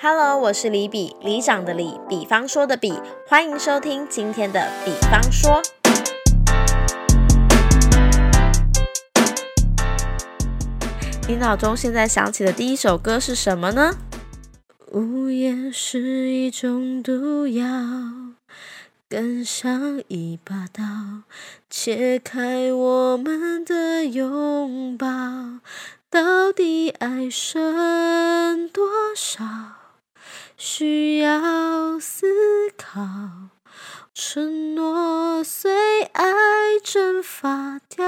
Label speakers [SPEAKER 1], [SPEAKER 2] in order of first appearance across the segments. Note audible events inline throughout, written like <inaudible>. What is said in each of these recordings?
[SPEAKER 1] Hello，我是李比，里长的李，比方说的比，欢迎收听今天的比方说。你脑中现在想起的第一首歌是什么呢？无言是一种毒药，更像一把刀，切开我们的拥抱。到底爱剩多少？需要思考。承诺随爱蒸发掉。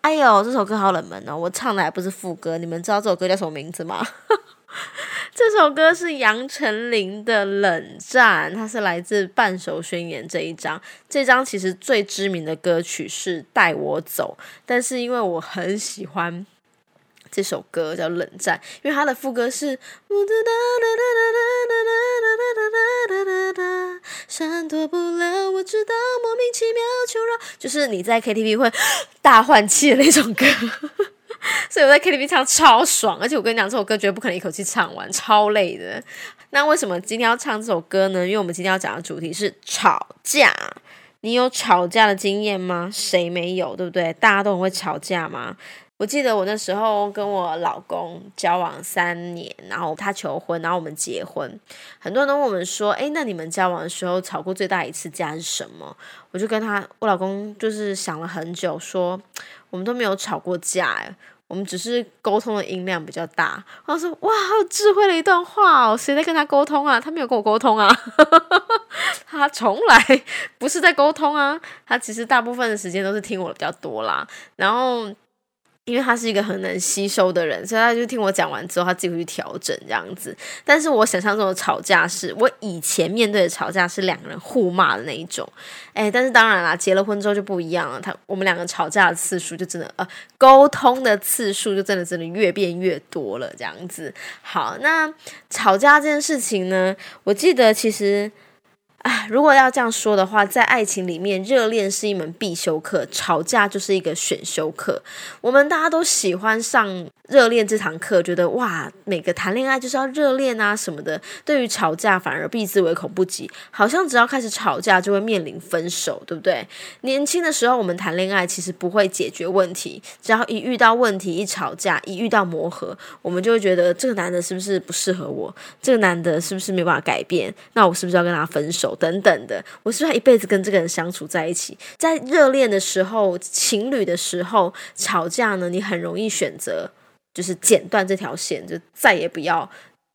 [SPEAKER 1] 哎呦，这首歌好冷门哦！我唱的还不是副歌。你们知道这首歌叫什么名字吗？<laughs> 这首歌是杨丞琳的《冷战》，它是来自《半熟宣言》这一张。这张其实最知名的歌曲是《带我走》，但是因为我很喜欢这首歌叫《冷战》，因为它的副歌是闪躲不了，我知道莫名其妙求饶，就是你在 KTV 会大换气的那种歌。<laughs> 所以我在 KTV 唱超爽，而且我跟你讲，这首歌绝对不可能一口气唱完，超累的。那为什么今天要唱这首歌呢？因为我们今天要讲的主题是吵架。你有吵架的经验吗？谁没有，对不对？大家都很会吵架吗？我记得我那时候跟我老公交往三年，然后他求婚，然后我们结婚，很多人都问我们说：“哎，那你们交往的时候吵过最大一次架是什么？”我就跟他，我老公就是想了很久，说我们都没有吵过架，哎，我们只是沟通的音量比较大。我说：“哇，好智慧的一段话哦！谁在跟他沟通啊？他没有跟我沟通啊，<laughs> 他从来不是在沟通啊，他其实大部分的时间都是听我的比较多啦，然后。”因为他是一个很能吸收的人，所以他就听我讲完之后，他自己会去调整这样子。但是我想象中的吵架是，我以前面对的吵架是两个人互骂的那一种，哎，但是当然啦，结了婚之后就不一样了。他我们两个吵架的次数就真的呃，沟通的次数就真的真的越变越多了这样子。好，那吵架这件事情呢，我记得其实。啊，如果要这样说的话，在爱情里面，热恋是一门必修课，吵架就是一个选修课。我们大家都喜欢上热恋这堂课，觉得哇，每个谈恋爱就是要热恋啊什么的。对于吵架，反而避之唯恐不及，好像只要开始吵架就会面临分手，对不对？年轻的时候我们谈恋爱其实不会解决问题，只要一遇到问题，一吵架，一遇到磨合，我们就会觉得这个男的是不是不适合我？这个男的是不是没办法改变？那我是不是要跟他分手？等等的，我是不是一辈子跟这个人相处在一起？在热恋的时候、情侣的时候吵架呢？你很容易选择就是剪断这条线，就再也不要。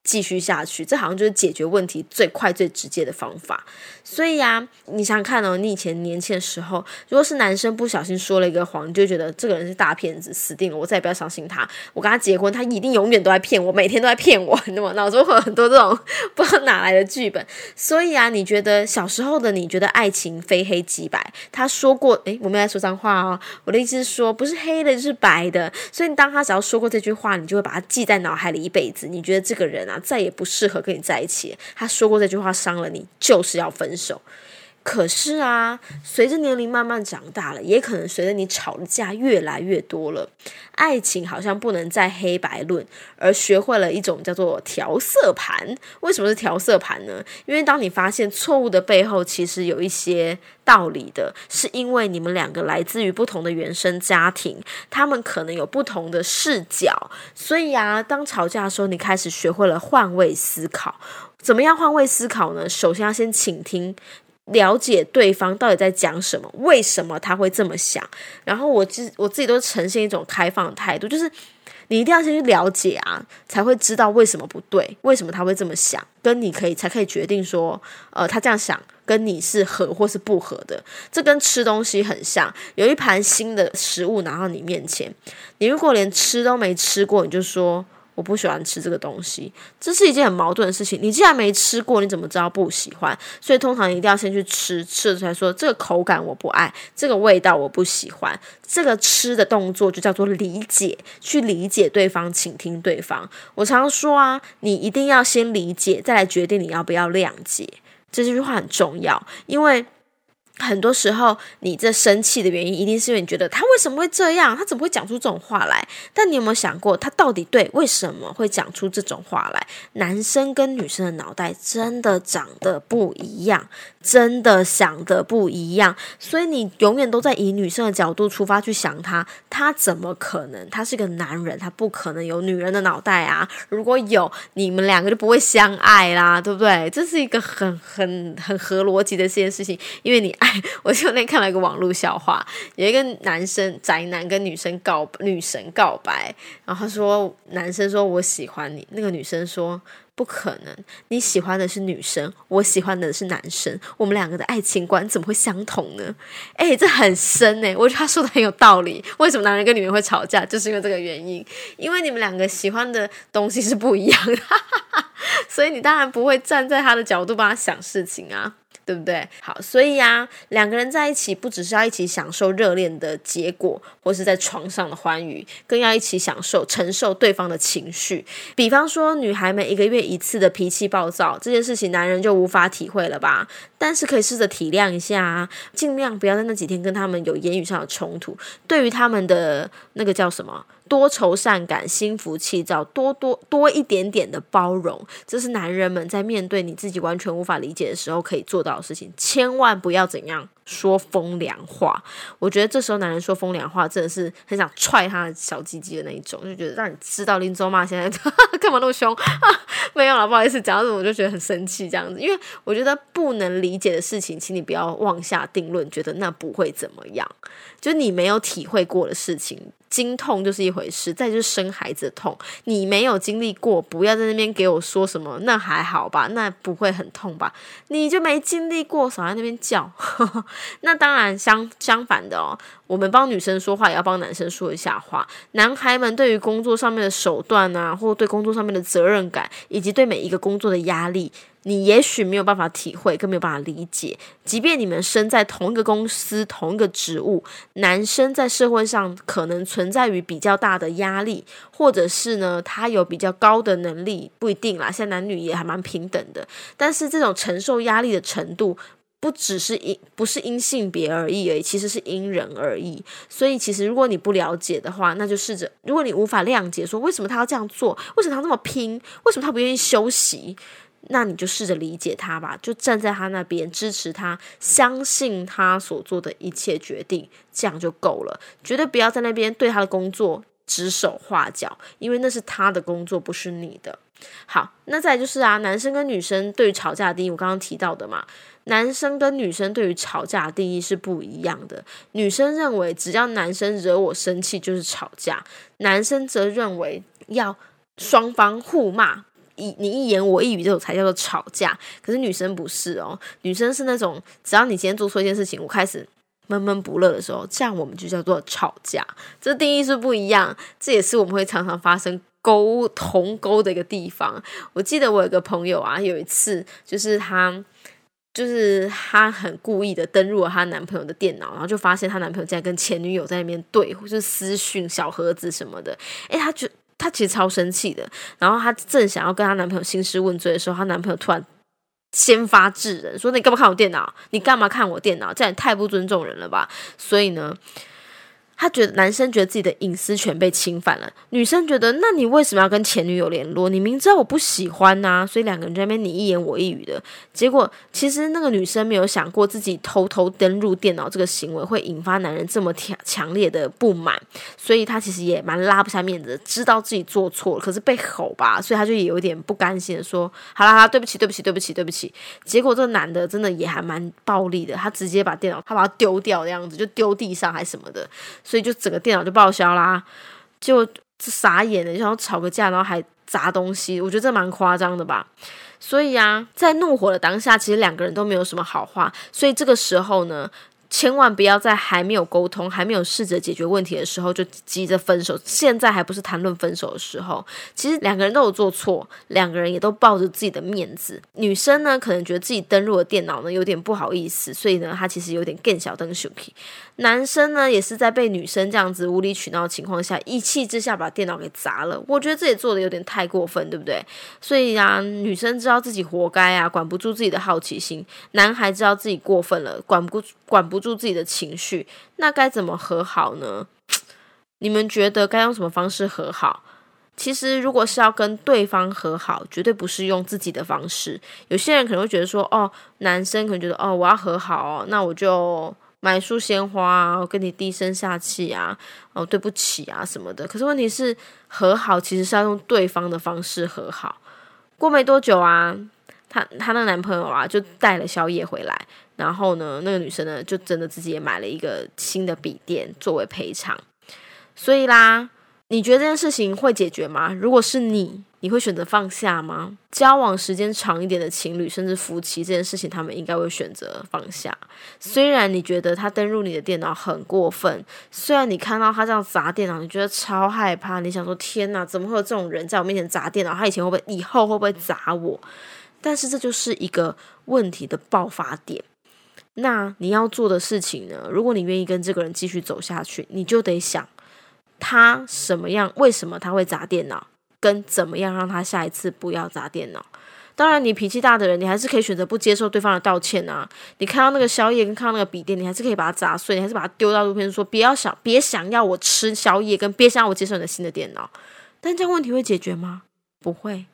[SPEAKER 1] 继续下去，这好像就是解决问题最快最直接的方法。所以呀，你想想看哦，你以前年轻的时候，如果是男生不小心说了一个谎，你就觉得这个人是大骗子，死定了，我再也不要相信他。我跟他结婚，他一定永远都在骗我，每天都在骗我，你知道吗？脑中会有很多这种不知道哪来的剧本。所以啊，你觉得小时候的你觉得爱情非黑即白？他说过，诶，我没在说脏话哦。我的意思是说，不是黑的，就是白的。所以当他只要说过这句话，你就会把他记在脑海里一辈子。你觉得这个人啊？再也不适合跟你在一起。他说过这句话伤了你，就是要分手。可是啊，随着年龄慢慢长大了，也可能随着你吵的架越来越多了，爱情好像不能再黑白论，而学会了一种叫做调色盘。为什么是调色盘呢？因为当你发现错误的背后其实有一些道理的，是因为你们两个来自于不同的原生家庭，他们可能有不同的视角。所以啊，当吵架的时候，你开始学会了换位思考。怎么样换位思考呢？首先要先倾听。了解对方到底在讲什么，为什么他会这么想？然后我自我自己都呈现一种开放态度，就是你一定要先去了解啊，才会知道为什么不对，为什么他会这么想，跟你可以才可以决定说，呃，他这样想跟你是合或是不合的。这跟吃东西很像，有一盘新的食物拿到你面前，你如果连吃都没吃过，你就说。我不喜欢吃这个东西，这是一件很矛盾的事情。你既然没吃过，你怎么知道不喜欢？所以通常一定要先去吃，吃了才说这个口感我不爱，这个味道我不喜欢。这个吃的动作就叫做理解，去理解对方，倾听对方。我常说啊，你一定要先理解，再来决定你要不要谅解。这句话很重要，因为。很多时候，你这生气的原因，一定是因为你觉得他为什么会这样？他怎么会讲出这种话来？但你有没有想过，他到底对为什么会讲出这种话来？男生跟女生的脑袋真的长得不一样，真的想的不一样。所以你永远都在以女生的角度出发去想他，他怎么可能？他是个男人，他不可能有女人的脑袋啊！如果有，你们两个就不会相爱啦，对不对？这是一个很很很合逻辑的这件事情，因为你。<laughs> 我就那天看了一个网络笑话，有一个男生宅男跟女生告女神告白，然后他说男生说我喜欢你，那个女生说不可能，你喜欢的是女生，我喜欢的是男生，我们两个的爱情观怎么会相同呢？哎，这很深哎，我觉得他说的很有道理。为什么男人跟女人会吵架，就是因为这个原因，因为你们两个喜欢的东西是不一样的，<laughs> 所以你当然不会站在他的角度帮他想事情啊。对不对？好，所以呀，两个人在一起不只是要一起享受热恋的结果，或是在床上的欢愉，更要一起享受承受对方的情绪。比方说，女孩们一个月一次的脾气暴躁这件事情，男人就无法体会了吧？但是可以试着体谅一下啊，尽量不要在那几天跟他们有言语上的冲突。对于他们的那个叫什么？多愁善感、心浮气躁，多多多一点点的包容，这是男人们在面对你自己完全无法理解的时候可以做到的事情。千万不要怎样说风凉话。我觉得这时候男人说风凉话，真的是很想踹他的小鸡鸡的那一种，就觉得让你知道林州妈现在 <laughs> 干嘛那么凶啊。<laughs> 没有了，不好意思，讲到这我就觉得很生气这样子。因为我觉得不能理解的事情，请你不要妄下定论，觉得那不会怎么样。就你没有体会过的事情。经痛就是一回事，再就是生孩子的痛，你没有经历过，不要在那边给我说什么，那还好吧，那不会很痛吧？你就没经历过，少在那边叫。<laughs> 那当然相相反的哦，我们帮女生说话，也要帮男生说一下话。男孩们对于工作上面的手段啊，或对工作上面的责任感，以及对每一个工作的压力。你也许没有办法体会，更没有办法理解。即便你们身在同一个公司、同一个职务，男生在社会上可能存在于比较大的压力，或者是呢，他有比较高的能力，不一定啦。现在男女也还蛮平等的，但是这种承受压力的程度，不只是因不是因性别而异而已，其实是因人而异。所以，其实如果你不了解的话，那就试着，如果你无法谅解，说为什么他要这样做，为什么他那么拼，为什么他不愿意休息？那你就试着理解他吧，就站在他那边支持他，相信他所做的一切决定，这样就够了。绝对不要在那边对他的工作指手画脚，因为那是他的工作，不是你的。好，那再就是啊，男生跟女生对于吵架的定义，我刚刚提到的嘛，男生跟女生对于吵架的定义是不一样的。女生认为只要男生惹我生气就是吵架，男生则认为要双方互骂。一你一言我一语，这种才叫做吵架。可是女生不是哦，女生是那种只要你今天做错一件事情，我开始闷闷不乐的时候，这样我们就叫做吵架。这定义是不一样，这也是我们会常常发生沟同沟的一个地方。我记得我有个朋友啊，有一次就是她，就是她很故意的登入了她男朋友的电脑，然后就发现她男朋友在跟前女友在那边对，或是私讯小盒子什么的。诶，她就。她其实超生气的，然后她正想要跟她男朋友兴师问罪的时候，她男朋友突然先发制人，说：“你干嘛看我电脑？你干嘛看我电脑？这样也太不尊重人了吧！”所以呢。他觉得男生觉得自己的隐私权被侵犯了，女生觉得那你为什么要跟前女友联络？你明知道我不喜欢呐，所以两个人在那边你一言我一语的结果，其实那个女生没有想过自己偷偷登入电脑这个行为会引发男人这么强强烈的不满，所以她其实也蛮拉不下面子，知道自己做错了，可是被吼吧，所以她就也有点不甘心的说：“好啦好啦，对不起对不起对不起对不起。”结果这个男的真的也还蛮暴力的，他直接把电脑他把它丢掉的样子，就丢地上还什么的。所以就整个电脑就报销啦，就傻眼了，然后吵个架，然后还砸东西，我觉得这蛮夸张的吧。所以啊，在怒火的当下，其实两个人都没有什么好话。所以这个时候呢。千万不要在还没有沟通、还没有试着解决问题的时候就急着分手。现在还不是谈论分手的时候。其实两个人都有做错，两个人也都抱着自己的面子。女生呢，可能觉得自己登录了电脑呢有点不好意思，所以呢，她其实有点更小登熊皮。男生呢，也是在被女生这样子无理取闹的情况下，一气之下把电脑给砸了。我觉得这也做的有点太过分，对不对？所以啊，女生知道自己活该啊，管不住自己的好奇心；男孩知道自己过分了，管不管不住自己的情绪，那该怎么和好呢？你们觉得该用什么方式和好？其实，如果是要跟对方和好，绝对不是用自己的方式。有些人可能会觉得说，哦，男生可能觉得，哦，我要和好，那我就。买束鲜花我，跟你低声下气啊，哦，对不起啊什么的。可是问题是，和好其实是要用对方的方式和好。过没多久啊，她她那个男朋友啊就带了宵夜回来，然后呢，那个女生呢就真的自己也买了一个新的笔电作为赔偿。所以啦，你觉得这件事情会解决吗？如果是你？你会选择放下吗？交往时间长一点的情侣，甚至夫妻，这件事情他们应该会选择放下。虽然你觉得他登入你的电脑很过分，虽然你看到他这样砸电脑，你觉得超害怕，你想说天哪，怎么会有这种人在我面前砸电脑？他以前会不会，以后会不会砸我？但是这就是一个问题的爆发点。那你要做的事情呢？如果你愿意跟这个人继续走下去，你就得想他什么样，为什么他会砸电脑？跟怎么样让他下一次不要砸电脑？当然，你脾气大的人，你还是可以选择不接受对方的道歉啊。你看到那个宵夜跟看到那个笔电，你还是可以把它砸碎，你还是把它丢到路边，说不要想，别想要我吃宵夜，跟别想要我接受你的新的电脑。但这样问题会解决吗？不会。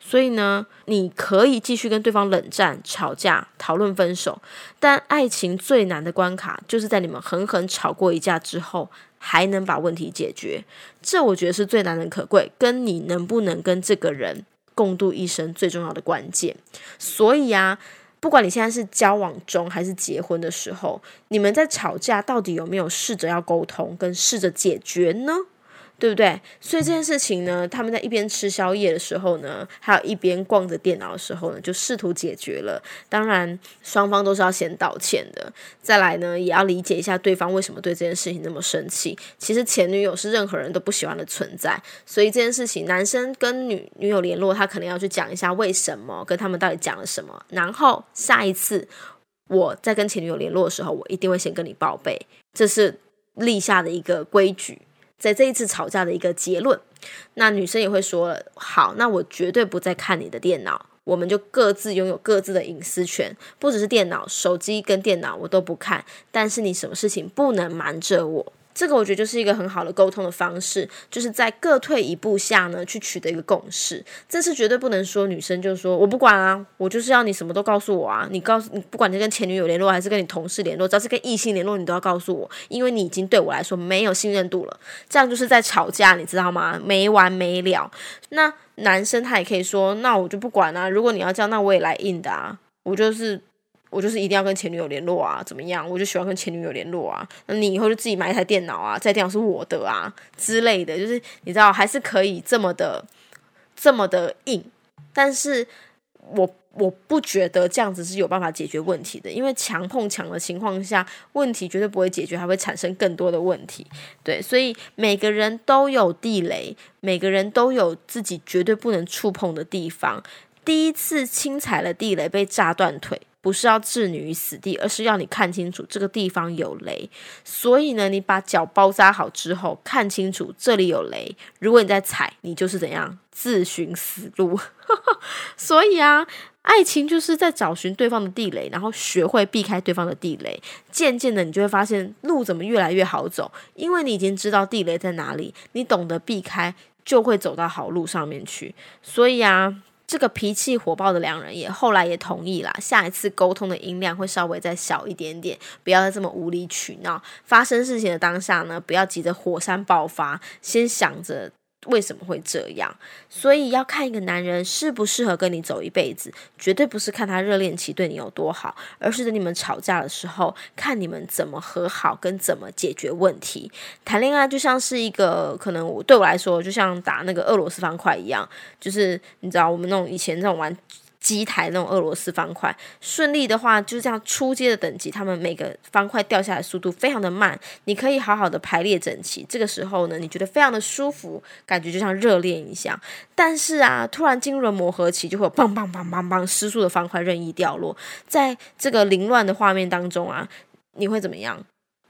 [SPEAKER 1] 所以呢，你可以继续跟对方冷战、吵架、讨论分手，但爱情最难的关卡，就是在你们狠狠吵过一架之后。还能把问题解决，这我觉得是最难能可贵，跟你能不能跟这个人共度一生最重要的关键。所以啊，不管你现在是交往中还是结婚的时候，你们在吵架到底有没有试着要沟通，跟试着解决呢？对不对？所以这件事情呢，他们在一边吃宵夜的时候呢，还有一边逛着电脑的时候呢，就试图解决了。当然，双方都是要先道歉的。再来呢，也要理解一下对方为什么对这件事情那么生气。其实前女友是任何人都不喜欢的存在，所以这件事情，男生跟女女友联络，他可能要去讲一下为什么，跟他们到底讲了什么。然后下一次我在跟前女友联络的时候，我一定会先跟你报备，这是立下的一个规矩。在这一次吵架的一个结论，那女生也会说：“好，那我绝对不再看你的电脑，我们就各自拥有各自的隐私权，不只是电脑、手机跟电脑我都不看，但是你什么事情不能瞒着我。”这个我觉得就是一个很好的沟通的方式，就是在各退一步下呢，去取得一个共识。这是绝对不能说女生就说我不管啊，我就是要你什么都告诉我啊。你告诉你，不管你跟前女友联络还是跟你同事联络，只要是跟异性联络，你都要告诉我，因为你已经对我来说没有信任度了。这样就是在吵架，你知道吗？没完没了。那男生他也可以说，那我就不管啊。如果你要这样，那我也来硬的啊。我就是。我就是一定要跟前女友联络啊，怎么样？我就喜欢跟前女友联络啊。那你以后就自己买一台电脑啊，这电脑是我的啊之类的，就是你知道还是可以这么的这么的硬。但是我我不觉得这样子是有办法解决问题的，因为强碰强的情况下，问题绝对不会解决，还会产生更多的问题。对，所以每个人都有地雷，每个人都有自己绝对不能触碰的地方。第一次轻踩了地雷被炸断腿。不是要置你于死地，而是要你看清楚这个地方有雷。所以呢，你把脚包扎好之后，看清楚这里有雷。如果你在踩，你就是怎样自寻死路。<laughs> 所以啊，爱情就是在找寻对方的地雷，然后学会避开对方的地雷。渐渐的，你就会发现路怎么越来越好走，因为你已经知道地雷在哪里，你懂得避开，就会走到好路上面去。所以啊。这个脾气火爆的两人也后来也同意啦，下一次沟通的音量会稍微再小一点点，不要再这么无理取闹。发生事情的当下呢，不要急着火山爆发，先想着。为什么会这样？所以要看一个男人适不适合跟你走一辈子，绝对不是看他热恋期对你有多好，而是等你们吵架的时候，看你们怎么和好跟怎么解决问题。谈恋爱就像是一个，可能我对我来说，就像打那个俄罗斯方块一样，就是你知道我们那种以前那种玩。机台那种俄罗斯方块，顺利的话就是这样出街的等级，他们每个方块掉下来速度非常的慢，你可以好好的排列整齐。这个时候呢，你觉得非常的舒服，感觉就像热恋一样。但是啊，突然进入了磨合期，就会有棒棒棒棒棒失速的方块任意掉落，在这个凌乱的画面当中啊，你会怎么样？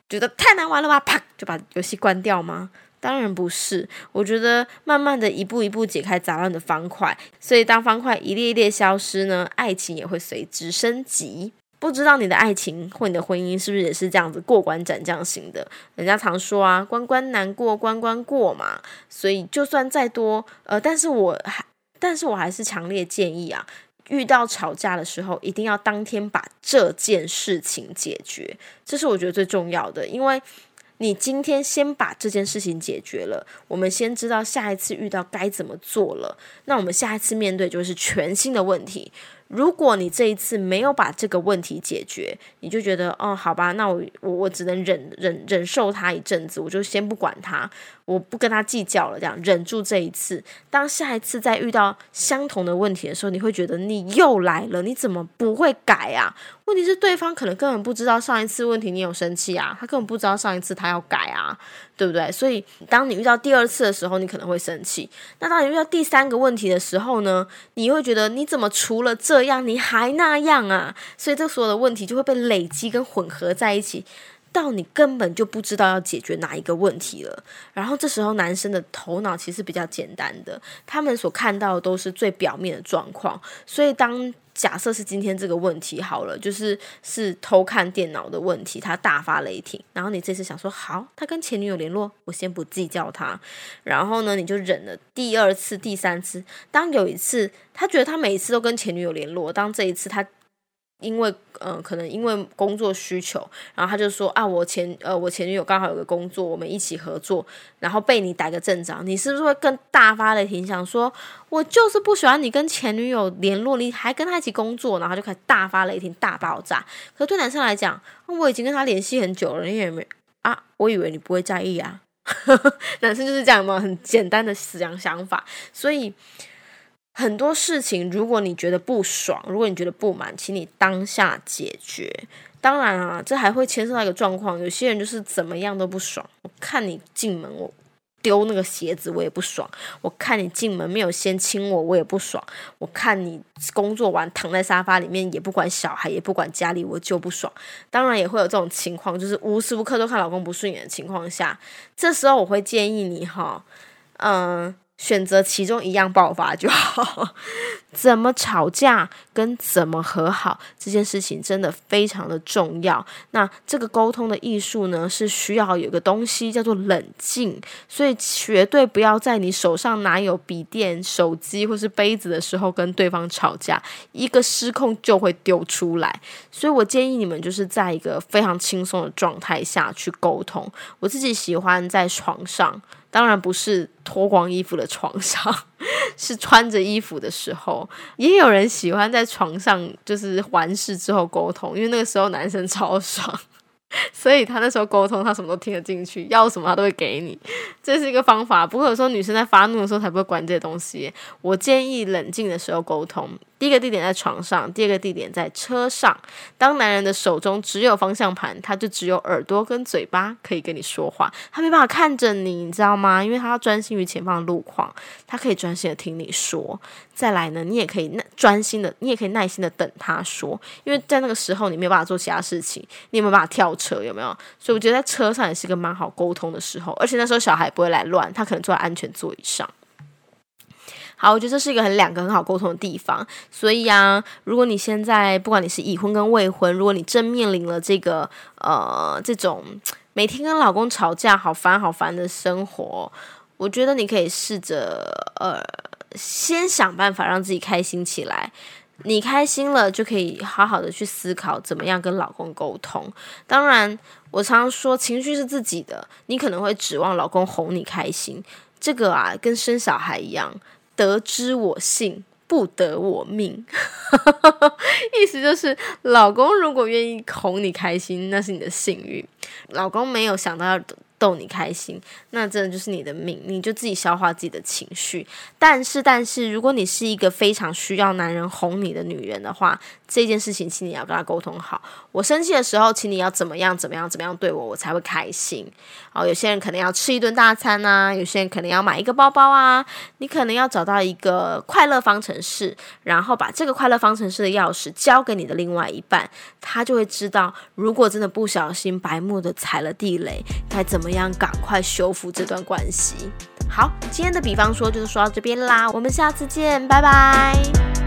[SPEAKER 1] 觉得太难玩了吧？啪，就把游戏关掉吗？当然不是，我觉得慢慢的一步一步解开杂乱的方块，所以当方块一列一列消失呢，爱情也会随之升级。不知道你的爱情或你的婚姻是不是也是这样子过关斩将型的？人家常说啊，关关难过关关过嘛。所以就算再多，呃，但是我还，但是我还是强烈建议啊，遇到吵架的时候，一定要当天把这件事情解决，这是我觉得最重要的，因为。你今天先把这件事情解决了，我们先知道下一次遇到该怎么做了，那我们下一次面对就是全新的问题。如果你这一次没有把这个问题解决，你就觉得哦，好吧，那我我我只能忍忍忍受他一阵子，我就先不管他，我不跟他计较了，这样忍住这一次。当下一次再遇到相同的问题的时候，你会觉得你又来了，你怎么不会改啊？问题是对方可能根本不知道上一次问题你有生气啊，他根本不知道上一次他要改啊。对不对？所以当你遇到第二次的时候，你可能会生气。那当你遇到第三个问题的时候呢？你会觉得你怎么除了这这样你还那样啊？所以这所有的问题就会被累积跟混合在一起，到你根本就不知道要解决哪一个问题了。然后这时候男生的头脑其实比较简单的，他们所看到的都是最表面的状况。所以当假设是今天这个问题好了，就是是偷看电脑的问题，他大发雷霆。然后你这次想说好，他跟前女友联络，我先不计较他。然后呢，你就忍了第二次、第三次。当有一次他觉得他每一次都跟前女友联络，当这一次他。因为，嗯，可能因为工作需求，然后他就说啊，我前，呃，我前女友刚好有个工作，我们一起合作，然后被你逮个正着，你是不是会更大发雷霆，想说，我就是不喜欢你跟前女友联络，你还跟他一起工作，然后就开始大发雷霆、大爆炸。可对男生来讲，我已经跟他联系很久了，你也没啊，我以为你不会在意啊。<laughs> 男生就是这样嘛，很简单的思想想法，所以。很多事情，如果你觉得不爽，如果你觉得不满，请你当下解决。当然啊，这还会牵涉到一个状况，有些人就是怎么样都不爽。我看你进门，我丢那个鞋子，我也不爽；我看你进门没有先亲我，我也不爽；我看你工作完躺在沙发里面，也不管小孩，也不管家里，我就不爽。当然也会有这种情况，就是无时无刻都看老公不顺眼的情况下，这时候我会建议你哈，嗯。选择其中一样爆发就好。怎么吵架跟怎么和好这件事情真的非常的重要。那这个沟通的艺术呢，是需要有个东西叫做冷静。所以绝对不要在你手上拿有笔电、手机或是杯子的时候跟对方吵架，一个失控就会丢出来。所以我建议你们就是在一个非常轻松的状态下去沟通。我自己喜欢在床上。当然不是脱光衣服的床上，<laughs> 是穿着衣服的时候。也有人喜欢在床上，就是完事之后沟通，因为那个时候男生超爽。<laughs> 所以他那时候沟通，他什么都听得进去，要什么他都会给你，这是一个方法。不过有时候女生在发怒的时候才不会管这些东西。我建议冷静的时候沟通。第一个地点在床上，第二个地点在车上。当男人的手中只有方向盘，他就只有耳朵跟嘴巴可以跟你说话，他没办法看着你，你知道吗？因为他要专心于前方的路况，他可以专心的听你说。再来呢，你也可以耐专心的，你也可以耐心的等他说，因为在那个时候你没有办法做其他事情，你也没有办法跳车？有没有？所以我觉得在车上也是一个蛮好沟通的时候，而且那时候小孩不会来乱，他可能坐在安全座椅上。好，我觉得这是一个很两个很好沟通的地方。所以啊，如果你现在不管你是已婚跟未婚，如果你正面临了这个呃这种每天跟老公吵架好烦好烦的生活，我觉得你可以试着呃。先想办法让自己开心起来，你开心了就可以好好的去思考怎么样跟老公沟通。当然，我常常说情绪是自己的，你可能会指望老公哄你开心，这个啊跟生小孩一样，得知我幸，不得我命。<laughs> 意思就是，老公如果愿意哄你开心，那是你的幸运；老公没有想到逗你开心，那真的就是你的命，你就自己消化自己的情绪。但是，但是，如果你是一个非常需要男人哄你的女人的话，这件事情，请你要跟他沟通好。我生气的时候，请你要怎么样，怎么样，怎么样对我，我才会开心。哦，有些人可能要吃一顿大餐啊，有些人可能要买一个包包啊，你可能要找到一个快乐方程式，然后把这个快乐方程式的钥匙交给你的另外一半，他就会知道，如果真的不小心白目的踩了地雷，该怎么。怎么样？赶快修复这段关系。好，今天的比方说就是说到这边啦，我们下次见，拜拜。